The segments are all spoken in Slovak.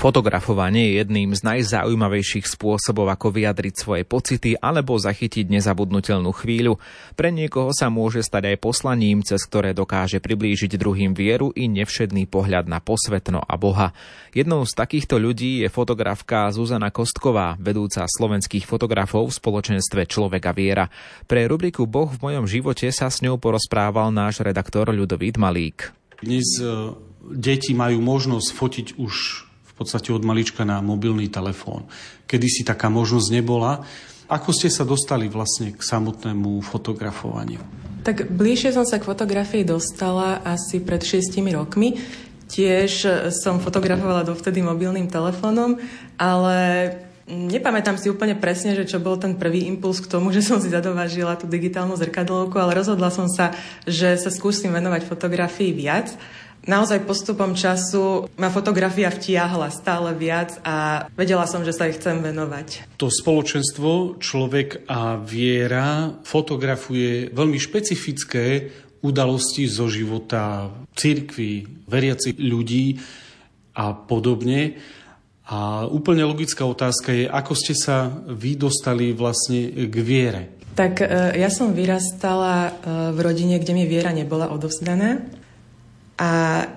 Fotografovanie je jedným z najzaujímavejších spôsobov, ako vyjadriť svoje pocity alebo zachytiť nezabudnutelnú chvíľu. Pre niekoho sa môže stať aj poslaním, cez ktoré dokáže priblížiť druhým vieru i nevšedný pohľad na posvetno a Boha. Jednou z takýchto ľudí je fotografka Zuzana Kostková, vedúca slovenských fotografov v spoločenstve Človeka viera. Pre rubriku Boh v mojom živote sa s ňou porozprával náš redaktor Ľudovít Malík. Dnes e, deti majú možnosť fotiť už podstate od malička na mobilný telefón. Kedy si taká možnosť nebola. Ako ste sa dostali vlastne k samotnému fotografovaniu? Tak bližšie som sa k fotografii dostala asi pred 6 rokmi. Tiež som fotografovala dovtedy mobilným telefónom, ale Nepamätám si úplne presne, že čo bol ten prvý impuls k tomu, že som si zadovážila tú digitálnu zrkadlovku, ale rozhodla som sa, že sa skúsim venovať fotografii viac. Naozaj postupom času ma fotografia vtiahla stále viac a vedela som, že sa jej chcem venovať. To spoločenstvo Človek a viera fotografuje veľmi špecifické udalosti zo života cirkvi, veriacich ľudí a podobne. A úplne logická otázka je, ako ste sa vy dostali vlastne k viere? Tak e, ja som vyrastala e, v rodine, kde mi viera nebola odovzdaná. A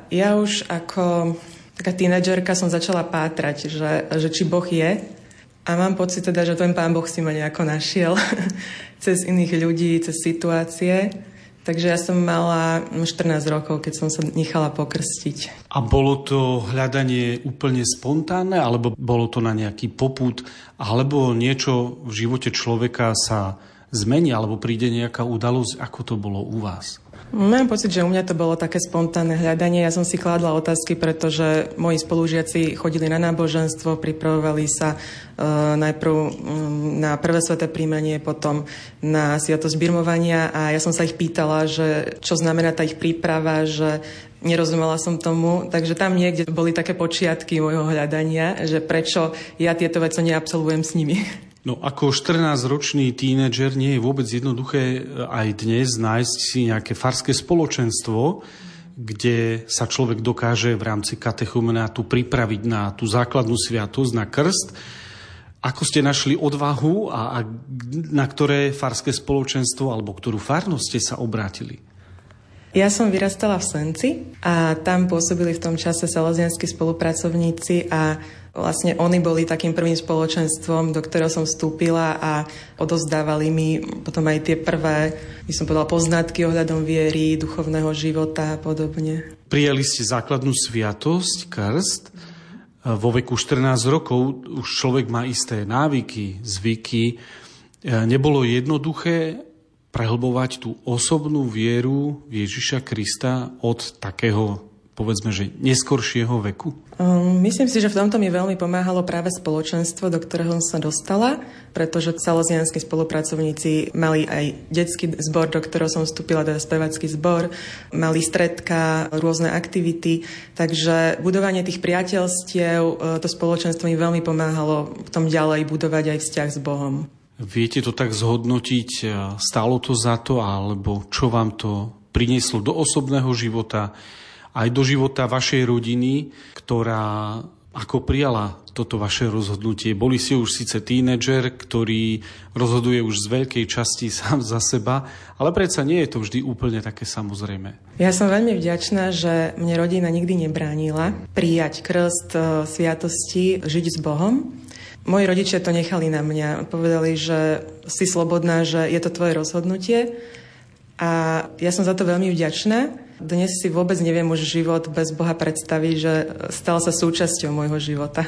ja už ako taká tínedžerka som začala pátrať, že, že či Boh je. A mám pocit teda, že ten pán Boh si ma nejako našiel cez iných ľudí, cez situácie. Takže ja som mala 14 rokov, keď som sa nechala pokrstiť. A bolo to hľadanie úplne spontánne, alebo bolo to na nejaký poput, alebo niečo v živote človeka sa zmení, alebo príde nejaká udalosť, ako to bolo u vás? Mám pocit, že u mňa to bolo také spontánne hľadanie. Ja som si kládla otázky, pretože moji spolužiaci chodili na náboženstvo, pripravovali sa uh, najprv um, na prvé sveté príjmanie, potom na sviatosť birmovania a ja som sa ich pýtala, že čo znamená tá ich príprava, že nerozumela som tomu, takže tam niekde boli také počiatky môjho hľadania, že prečo ja tieto veci neabsolvujem s nimi. No ako 14-ročný tínedžer nie je vôbec jednoduché e, aj dnes nájsť si nejaké farské spoločenstvo, kde sa človek dokáže v rámci katechumenátu pripraviť na tú základnú sviatosť, na krst. Ako ste našli odvahu a, a na ktoré farské spoločenstvo alebo ktorú farnosť ste sa obrátili? Ja som vyrastala v Senci a tam pôsobili v tom čase salesianskí spolupracovníci a Vlastne oni boli takým prvým spoločenstvom, do ktorého som vstúpila a odozdávali mi potom aj tie prvé, by som povedala, poznatky ohľadom viery, duchovného života a podobne. Prijali ste základnú sviatosť, krst. Vo veku 14 rokov už človek má isté návyky, zvyky. Nebolo jednoduché prehlbovať tú osobnú vieru Ježiša Krista od takého povedzme, že neskoršieho veku? Um, myslím si, že v tomto mi veľmi pomáhalo práve spoločenstvo, do ktorého som sa dostala, pretože salesianskí spolupracovníci mali aj detský zbor, do ktorého som vstúpila, teda spevacký zbor, mali stredka, rôzne aktivity, takže budovanie tých priateľstiev, e, to spoločenstvo mi veľmi pomáhalo v tom ďalej budovať aj vzťah s Bohom. Viete to tak zhodnotiť, e, stálo to za to, alebo čo vám to prinieslo do osobného života, aj do života vašej rodiny, ktorá ako prijala toto vaše rozhodnutie? Boli ste už síce tínedžer, ktorý rozhoduje už z veľkej časti sám za seba, ale predsa nie je to vždy úplne také samozrejme. Ja som veľmi vďačná, že mne rodina nikdy nebránila prijať krst e, sviatosti, žiť s Bohom. Moji rodičia to nechali na mňa. Povedali, že si slobodná, že je to tvoje rozhodnutie. A ja som za to veľmi vďačná. Dnes si vôbec neviem už život bez Boha predstaviť, že stal sa súčasťou môjho života.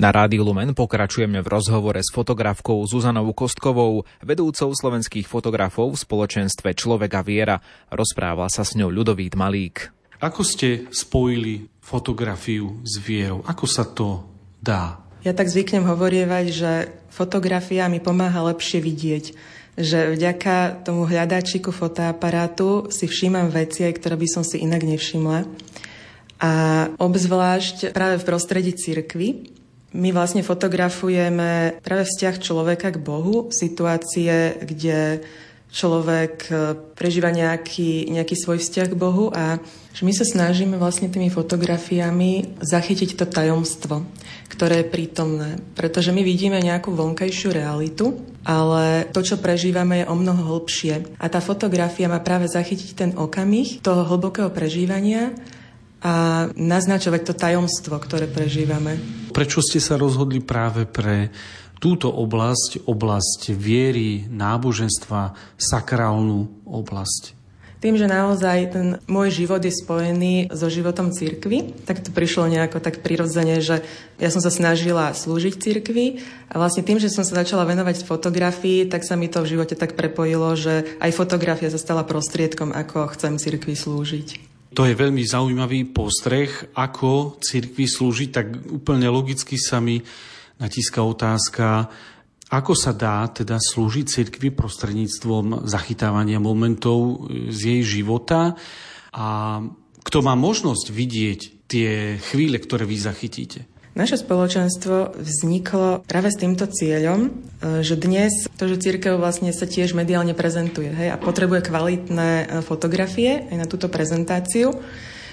Na Rádiu Lumen pokračujeme v rozhovore s fotografkou Zuzanou Kostkovou, vedúcou slovenských fotografov v spoločenstve Človeka viera. Rozpráva sa s ňou Ľudovít Malík. Ako ste spojili fotografiu s vierou? Ako sa to dá? Ja tak zvyknem hovorievať, že fotografia mi pomáha lepšie vidieť že vďaka tomu hľadáčiku fotoaparátu si všímam veci, ktoré by som si inak nevšimla. A obzvlášť práve v prostredí cirkvy, my vlastne fotografujeme práve vzťah človeka k Bohu, situácie, kde človek e, prežíva nejaký, nejaký svoj vzťah k Bohu a že my sa snažíme vlastne tými fotografiami zachytiť to tajomstvo, ktoré je prítomné. Pretože my vidíme nejakú vonkajšiu realitu, ale to, čo prežívame, je o mnoho hlbšie. A tá fotografia má práve zachytiť ten okamih toho hlbokého prežívania a naznačovať to tajomstvo, ktoré prežívame. Prečo ste sa rozhodli práve pre túto oblasť, oblasť viery, náboženstva, sakrálnu oblasť? Tým, že naozaj ten môj život je spojený so životom cirkvy, tak to prišlo nejako tak prirodzene, že ja som sa snažila slúžiť cirkvi a vlastne tým, že som sa začala venovať fotografii, tak sa mi to v živote tak prepojilo, že aj fotografia sa stala prostriedkom, ako chcem cirkvi slúžiť. To je veľmi zaujímavý postreh, ako cirkvi slúžiť, tak úplne logicky sa mi natíska otázka, ako sa dá teda slúžiť cirkvi prostredníctvom zachytávania momentov z jej života a kto má možnosť vidieť tie chvíle, ktoré vy zachytíte? Naše spoločenstvo vzniklo práve s týmto cieľom, e, že dnes to, že církev vlastne sa tiež mediálne prezentuje hej, a potrebuje kvalitné e, fotografie aj na túto prezentáciu,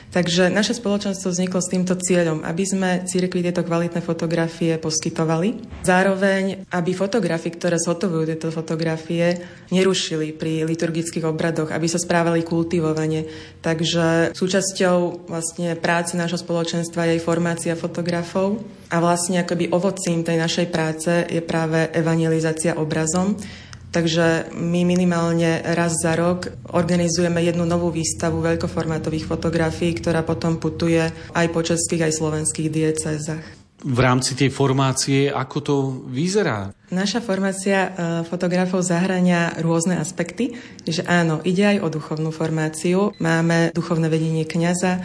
Takže naše spoločenstvo vzniklo s týmto cieľom, aby sme církvi tieto kvalitné fotografie poskytovali. Zároveň, aby fotografie, ktoré zhotovujú tieto fotografie, nerušili pri liturgických obradoch, aby sa správali kultivovane. Takže súčasťou vlastne práce nášho spoločenstva je aj formácia fotografov a vlastne akoby ovocím tej našej práce je práve evangelizácia obrazom, Takže my minimálne raz za rok organizujeme jednu novú výstavu veľkoformátových fotografií, ktorá potom putuje aj po českých, aj slovenských diecézach. V rámci tej formácie, ako to vyzerá? Naša formácia e, fotografov zahrania rôzne aspekty, že áno, ide aj o duchovnú formáciu. Máme duchovné vedenie kňaza, e,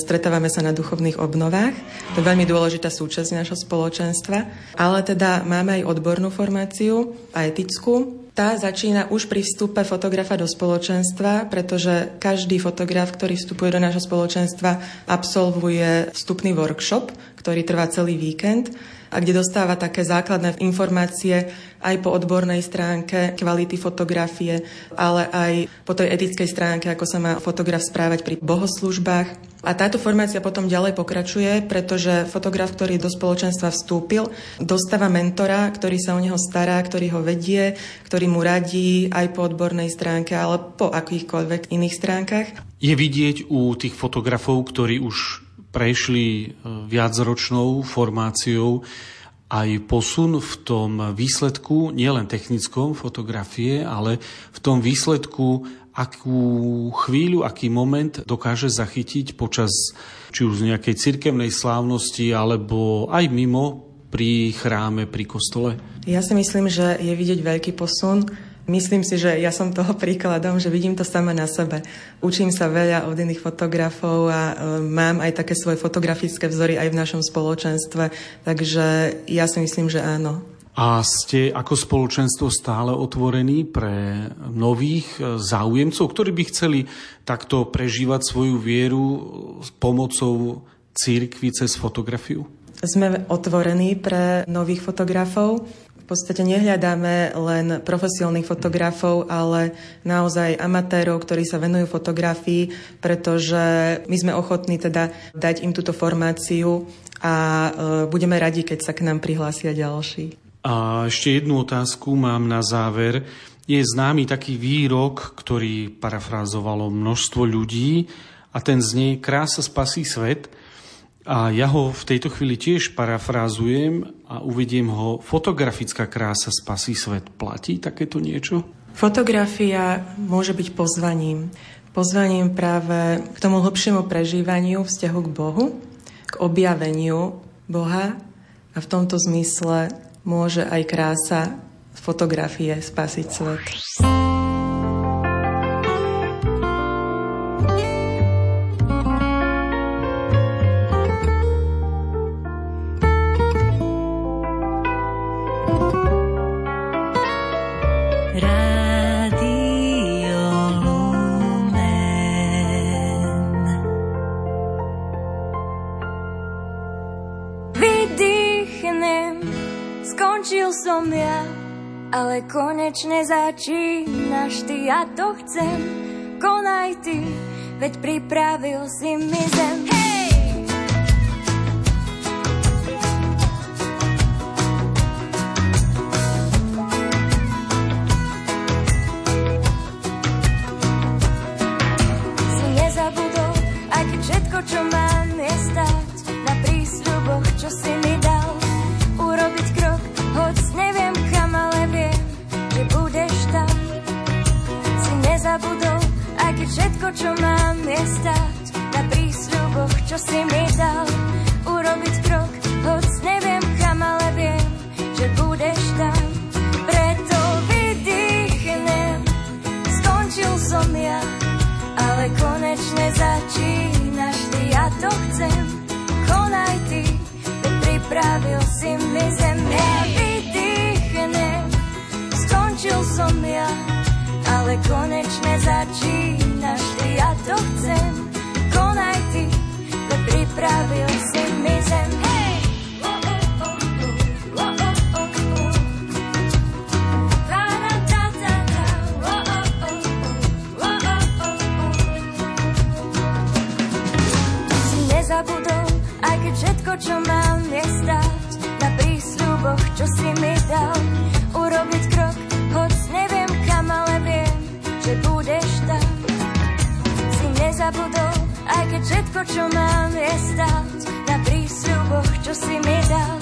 stretávame sa na duchovných obnovách. To je veľmi dôležitá súčasť našho spoločenstva. Ale teda máme aj odbornú formáciu a etickú. Tá začína už pri vstupe fotografa do spoločenstva, pretože každý fotograf, ktorý vstupuje do nášho spoločenstva, absolvuje vstupný workshop, ktorý trvá celý víkend a kde dostáva také základné informácie aj po odbornej stránke kvality fotografie, ale aj po tej etickej stránke, ako sa má fotograf správať pri bohoslužbách. A táto formácia potom ďalej pokračuje, pretože fotograf, ktorý do spoločenstva vstúpil, dostáva mentora, ktorý sa o neho stará, ktorý ho vedie, ktorý mu radí aj po odbornej stránke, ale po akýchkoľvek iných stránkach. Je vidieť u tých fotografov, ktorí už prešli e, viacročnou formáciou aj posun v tom výsledku, nielen technickom fotografie, ale v tom výsledku, akú chvíľu, aký moment dokáže zachytiť počas či už nejakej cirkevnej slávnosti, alebo aj mimo pri chráme, pri kostole? Ja si myslím, že je vidieť veľký posun Myslím si, že ja som toho príkladom, že vidím to sama na sebe. Učím sa veľa od iných fotografov a e, mám aj také svoje fotografické vzory aj v našom spoločenstve, takže ja si myslím, že áno. A ste ako spoločenstvo stále otvorení pre nových e, záujemcov, ktorí by chceli takto prežívať svoju vieru s pomocou církvy cez fotografiu? Sme otvorení pre nových fotografov podstate nehľadáme len profesionálnych fotografov, ale naozaj amatérov, ktorí sa venujú fotografii, pretože my sme ochotní teda dať im túto formáciu a e, budeme radi, keď sa k nám prihlásia ďalší. A ešte jednu otázku mám na záver. Je známy taký výrok, ktorý parafrázovalo množstvo ľudí a ten znie Krása spasí svet – a ja ho v tejto chvíli tiež parafrázujem a uvediem ho. Fotografická krása spasí svet. Platí takéto niečo? Fotografia môže byť pozvaním. Pozvaním práve k tomu hlbšiemu prežívaniu vzťahu k Bohu, k objaveniu Boha a v tomto zmysle môže aj krása fotografie spasiť svet. Začínaš ty, ja to chcem, konaj ty, veď pripravil si mi zem. Keď všetko, čo mám, je na prísľuboch, čo si mi dal. Urobiť krok, hoď neviem kam, ale viem, že budeš tam. Si nezabudol, aj keď všetko, čo mám, je stáť na prísľuboch, čo si mi dal.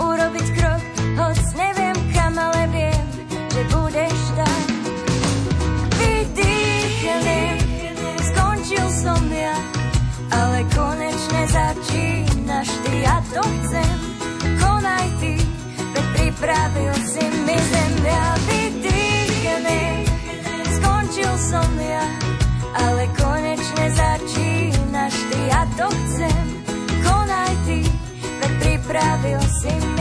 Urobiť krok, hoď neviem kam, ale viem, že budeš tam. každý, ja to chcem, konaj ty, veď pripravil si mi zem, ja vydýchanej, skončil som ja, ale konečne začínaš ty, ja to chcem, konaj ty, veď pripravil si mi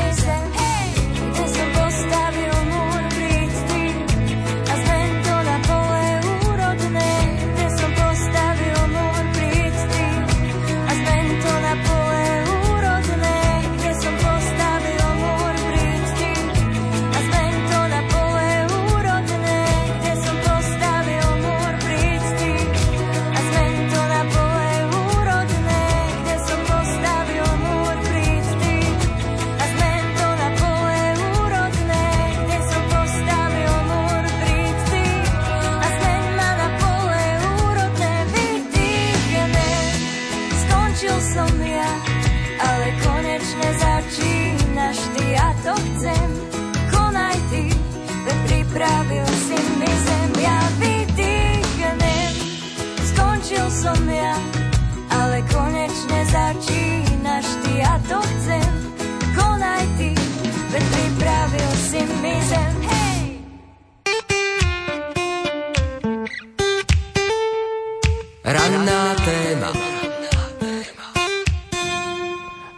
Ranná téma.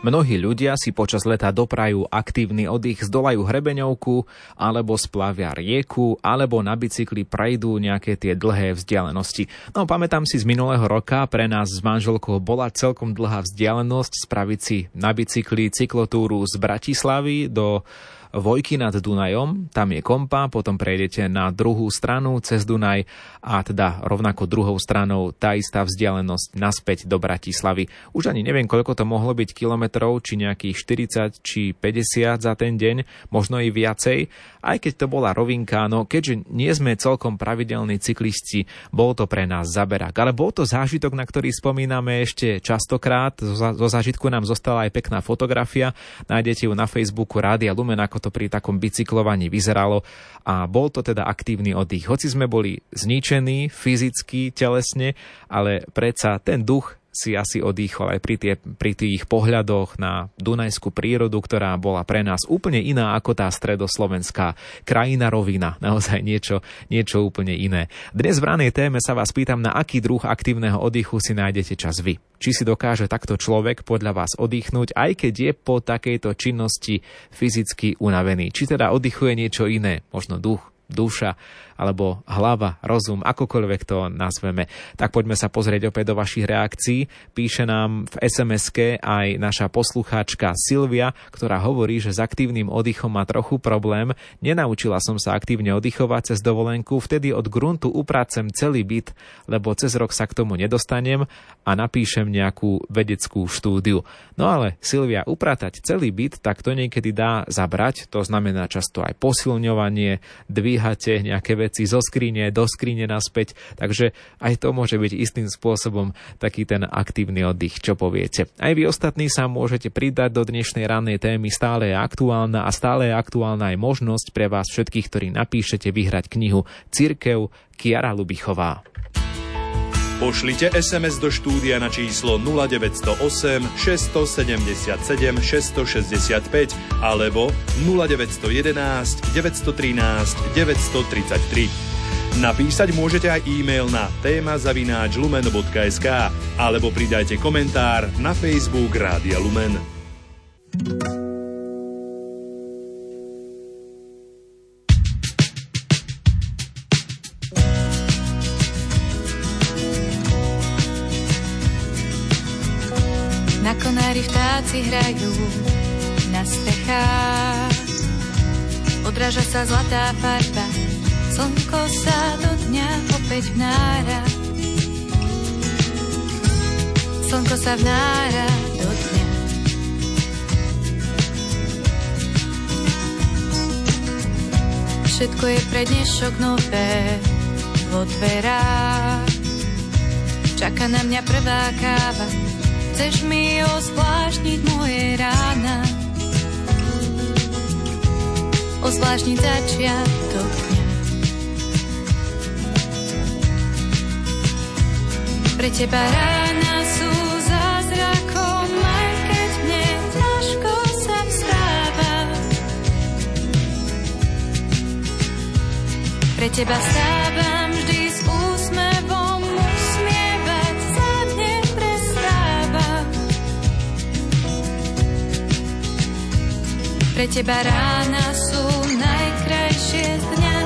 Mnohí ľudia si počas leta doprajú aktívny oddych, zdolajú hrebeňovku, alebo splavia rieku, alebo na bicykli prejdú nejaké tie dlhé vzdialenosti. No pamätám si z minulého roka, pre nás s manželkou bola celkom dlhá vzdialenosť spraviť si na bicykli cyklotúru z Bratislavy do Vojky nad Dunajom, tam je kompa, potom prejdete na druhú stranu cez Dunaj a teda rovnako druhou stranou tá istá vzdialenosť naspäť do Bratislavy. Už ani neviem, koľko to mohlo byť kilometrov, či nejakých 40 či 50 za ten deň, možno i viacej, aj keď to bola rovinka, no keďže nie sme celkom pravidelní cyklisti, bol to pre nás zaberak. Ale bol to zážitok, na ktorý spomíname ešte častokrát. Zo zážitku nám zostala aj pekná fotografia. Nájdete ju na Facebooku Rádia Lumen ako to pri takom bicyklovaní vyzeralo a bol to teda aktívny oddych. Hoci sme boli zničení fyzicky, telesne, ale predsa ten duch si asi odýchol aj pri, tie, pri tých pohľadoch na Dunajskú prírodu, ktorá bola pre nás úplne iná ako tá stredoslovenská krajina rovina. Naozaj niečo, niečo úplne iné. Dnes v ranej téme sa vás pýtam, na aký druh aktívneho oddychu si nájdete čas vy. Či si dokáže takto človek podľa vás oddychnúť, aj keď je po takejto činnosti fyzicky unavený. Či teda oddychuje niečo iné, možno duch, duša alebo hlava, rozum, akokoľvek to nazveme. Tak poďme sa pozrieť opäť do vašich reakcií. Píše nám v sms aj naša poslucháčka Silvia, ktorá hovorí, že s aktívnym oddychom má trochu problém. Nenaučila som sa aktívne oddychovať cez dovolenku, vtedy od gruntu upracem celý byt, lebo cez rok sa k tomu nedostanem a napíšem nejakú vedeckú štúdiu. No ale Silvia, upratať celý byt, tak to niekedy dá zabrať, to znamená často aj posilňovanie, dvíhate nejaké veci veci zo skrine do skrine naspäť, takže aj to môže byť istým spôsobom taký ten aktívny oddych, čo poviete. Aj vy ostatní sa môžete pridať do dnešnej rannej témy, stále je aktuálna a stále je aktuálna aj možnosť pre vás všetkých, ktorí napíšete vyhrať knihu Cirkev Kiara Lubichová. Pošlite SMS do štúdia na číslo 0908 677 665 alebo 0911 913 933. Napísať môžete aj e-mail na téma zavináč lumen.sk alebo pridajte komentár na Facebook Rádia Lumen. Konári vtáci hrajú na stechách. Odráža sa zlatá farba, slnko sa do dňa opäť vnára. Slnko sa vnára do dňa. Všetko je pre dnešok nové vo dverách. Čaká na mňa prvá káva, Chceš mi ozvláštniť moje rána? Ozvláštniť začiatok dňa. Pre teba rána sú zázrakom Aj keď mne ťažko sa vstáva. Pre teba vstávam vždy Pre teba rána sú najkrajšie z dňa,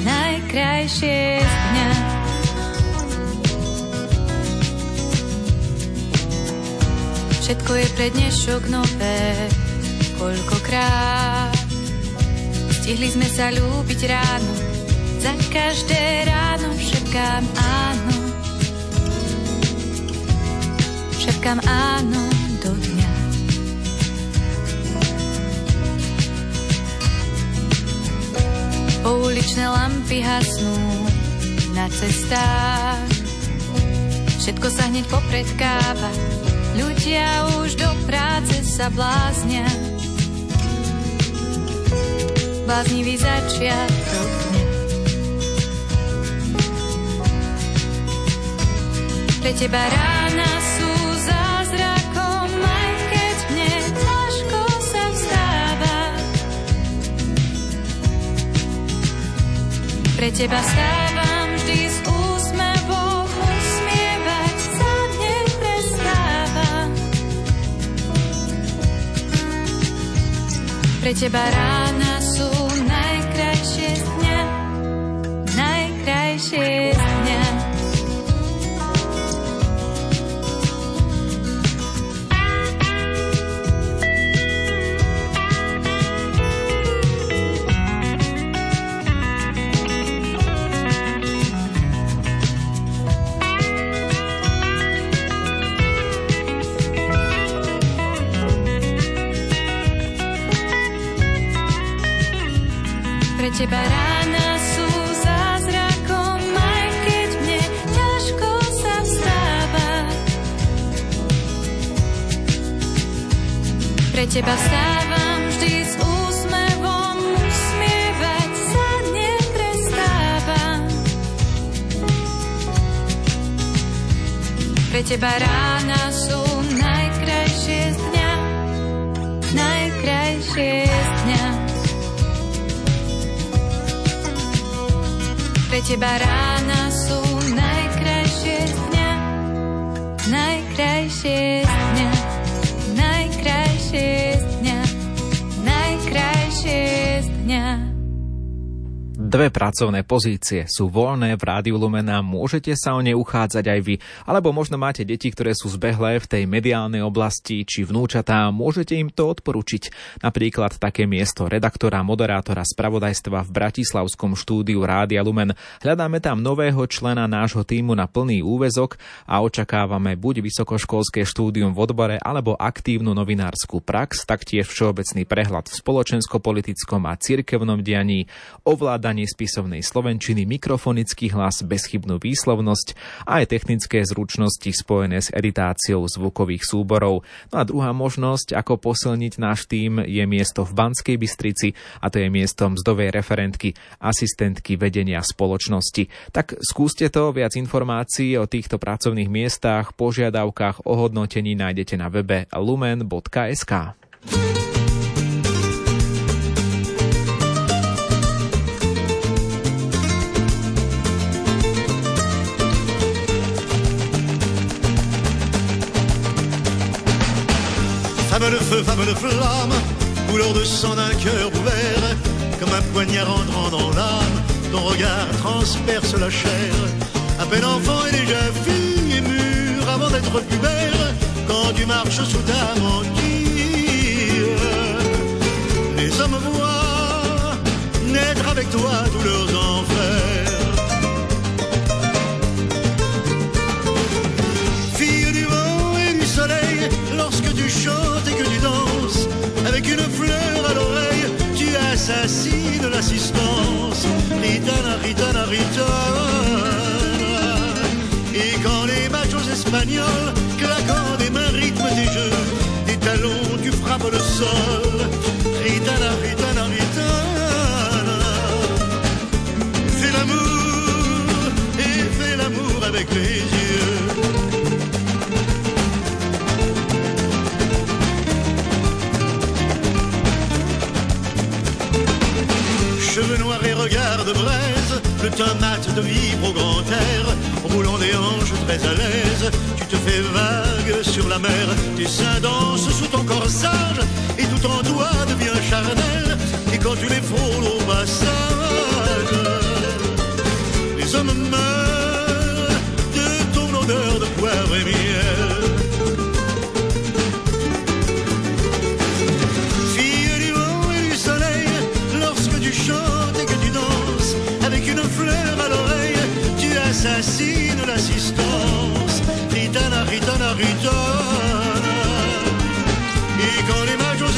najkrajšie z dňa. Všetko je pre dnešok nové, koľkokrát. Stihli sme sa ľúbiť ráno, za každé ráno šepkám áno. Šepkám áno do dňa. Pouličné lampy hasnú na cestách. Všetko sa hneď popredkáva, ľudia už do práce sa bláznia. Bláznivý začiatok dňa. Pre teba rád Pre teba stávam vždy s úsmevom, usmievať sa neprestáva. Pre teba rána sú najkrajšie dňa, najkrajšie dňa. Teba rána sú zázrakom, aj keď mne ťažko sa vstáva. Pre teba stávam vždy s úsmevom, usmievať sa neprestáva. Pre teba rána sú najkrajšie z dňa, najkrajšie z dňa. Pre teba rána sú najkrajšie z dňa, najkrajšie z dňa, najkrajšie Dve pracovné pozície sú voľné v Rádiu Lumen a môžete sa o ne uchádzať aj vy. Alebo možno máte deti, ktoré sú zbehlé v tej mediálnej oblasti či vnúčatá, môžete im to odporučiť. Napríklad také miesto redaktora, moderátora spravodajstva v Bratislavskom štúdiu Rádia Lumen. Hľadáme tam nového člena nášho týmu na plný úvezok a očakávame buď vysokoškolské štúdium v odbore alebo aktívnu novinárskú prax, taktiež všeobecný prehľad v spoločensko-politickom a cirkevnom dianí, ovládanie spisovnej slovenčiny, mikrofonický hlas, bezchybnú výslovnosť a aj technické zručnosti spojené s editáciou zvukových súborov. No a druhá možnosť, ako posilniť náš tým, je miesto v Banskej Bystrici a to je miesto mzdovej referentky, asistentky vedenia spoločnosti. Tak skúste to, viac informácií o týchto pracovných miestach, požiadavkách, ohodnotení nájdete na webe lumen.sk. Femme de feu, femme de flamme, couleur de sang d'un cœur ouvert, comme un poignard entrant dans l'âme, ton regard transperce la chair. À peine enfant et déjà fille et mûre avant d'être pubère, quand tu marches sous ta mantille. Les hommes voient naître avec toi tous leurs enfers. Lorsque tu chantes et que tu danses, avec une fleur à l'oreille, tu assassines l'assistance. Ritana, ritana, ritana. Et quand les machos espagnols, claquant des mains, rythment tes jeux, des talons, tu frappes le sol. Ritana, plus ça danse sous ton corps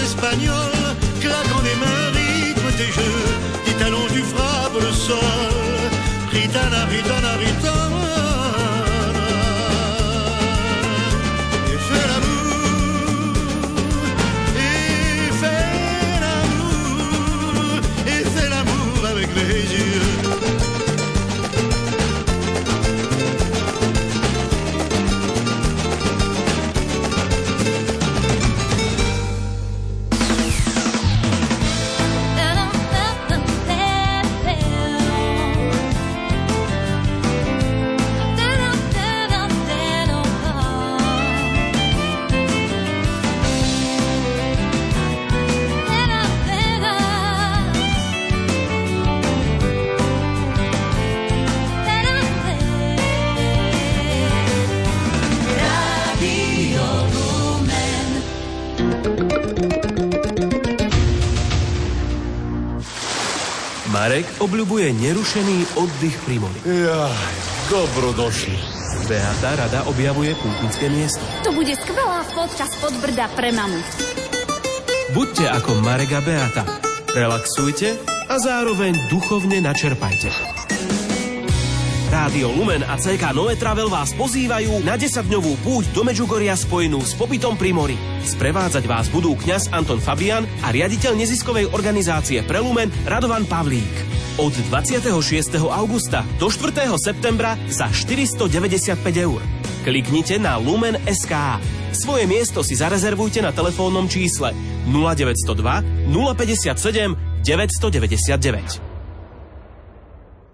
espagnols claquant des mains rythment tes jeux, tes talons tu frappes le sol. Ritana, ritana, ritana. Marek obľubuje nerušený oddych pri mori. Jaj, dobrodošli. Beata rada objavuje pútnické miesto. To bude skvelá fotka spod brda pre mamu. Buďte ako Marek a Beata. Relaxujte a zároveň duchovne načerpajte. Rádio Lumen a CK Noe Travel vás pozývajú na 10-dňovú púť do Medžugoria spojenú s pobytom pri mori. Sprevádzať vás budú kňaz Anton Fabian a riaditeľ neziskovej organizácie pre Lumen Radovan Pavlík. Od 26. augusta do 4. septembra za 495 eur. Kliknite na Lumen.sk. Svoje miesto si zarezervujte na telefónnom čísle 0902 057 999.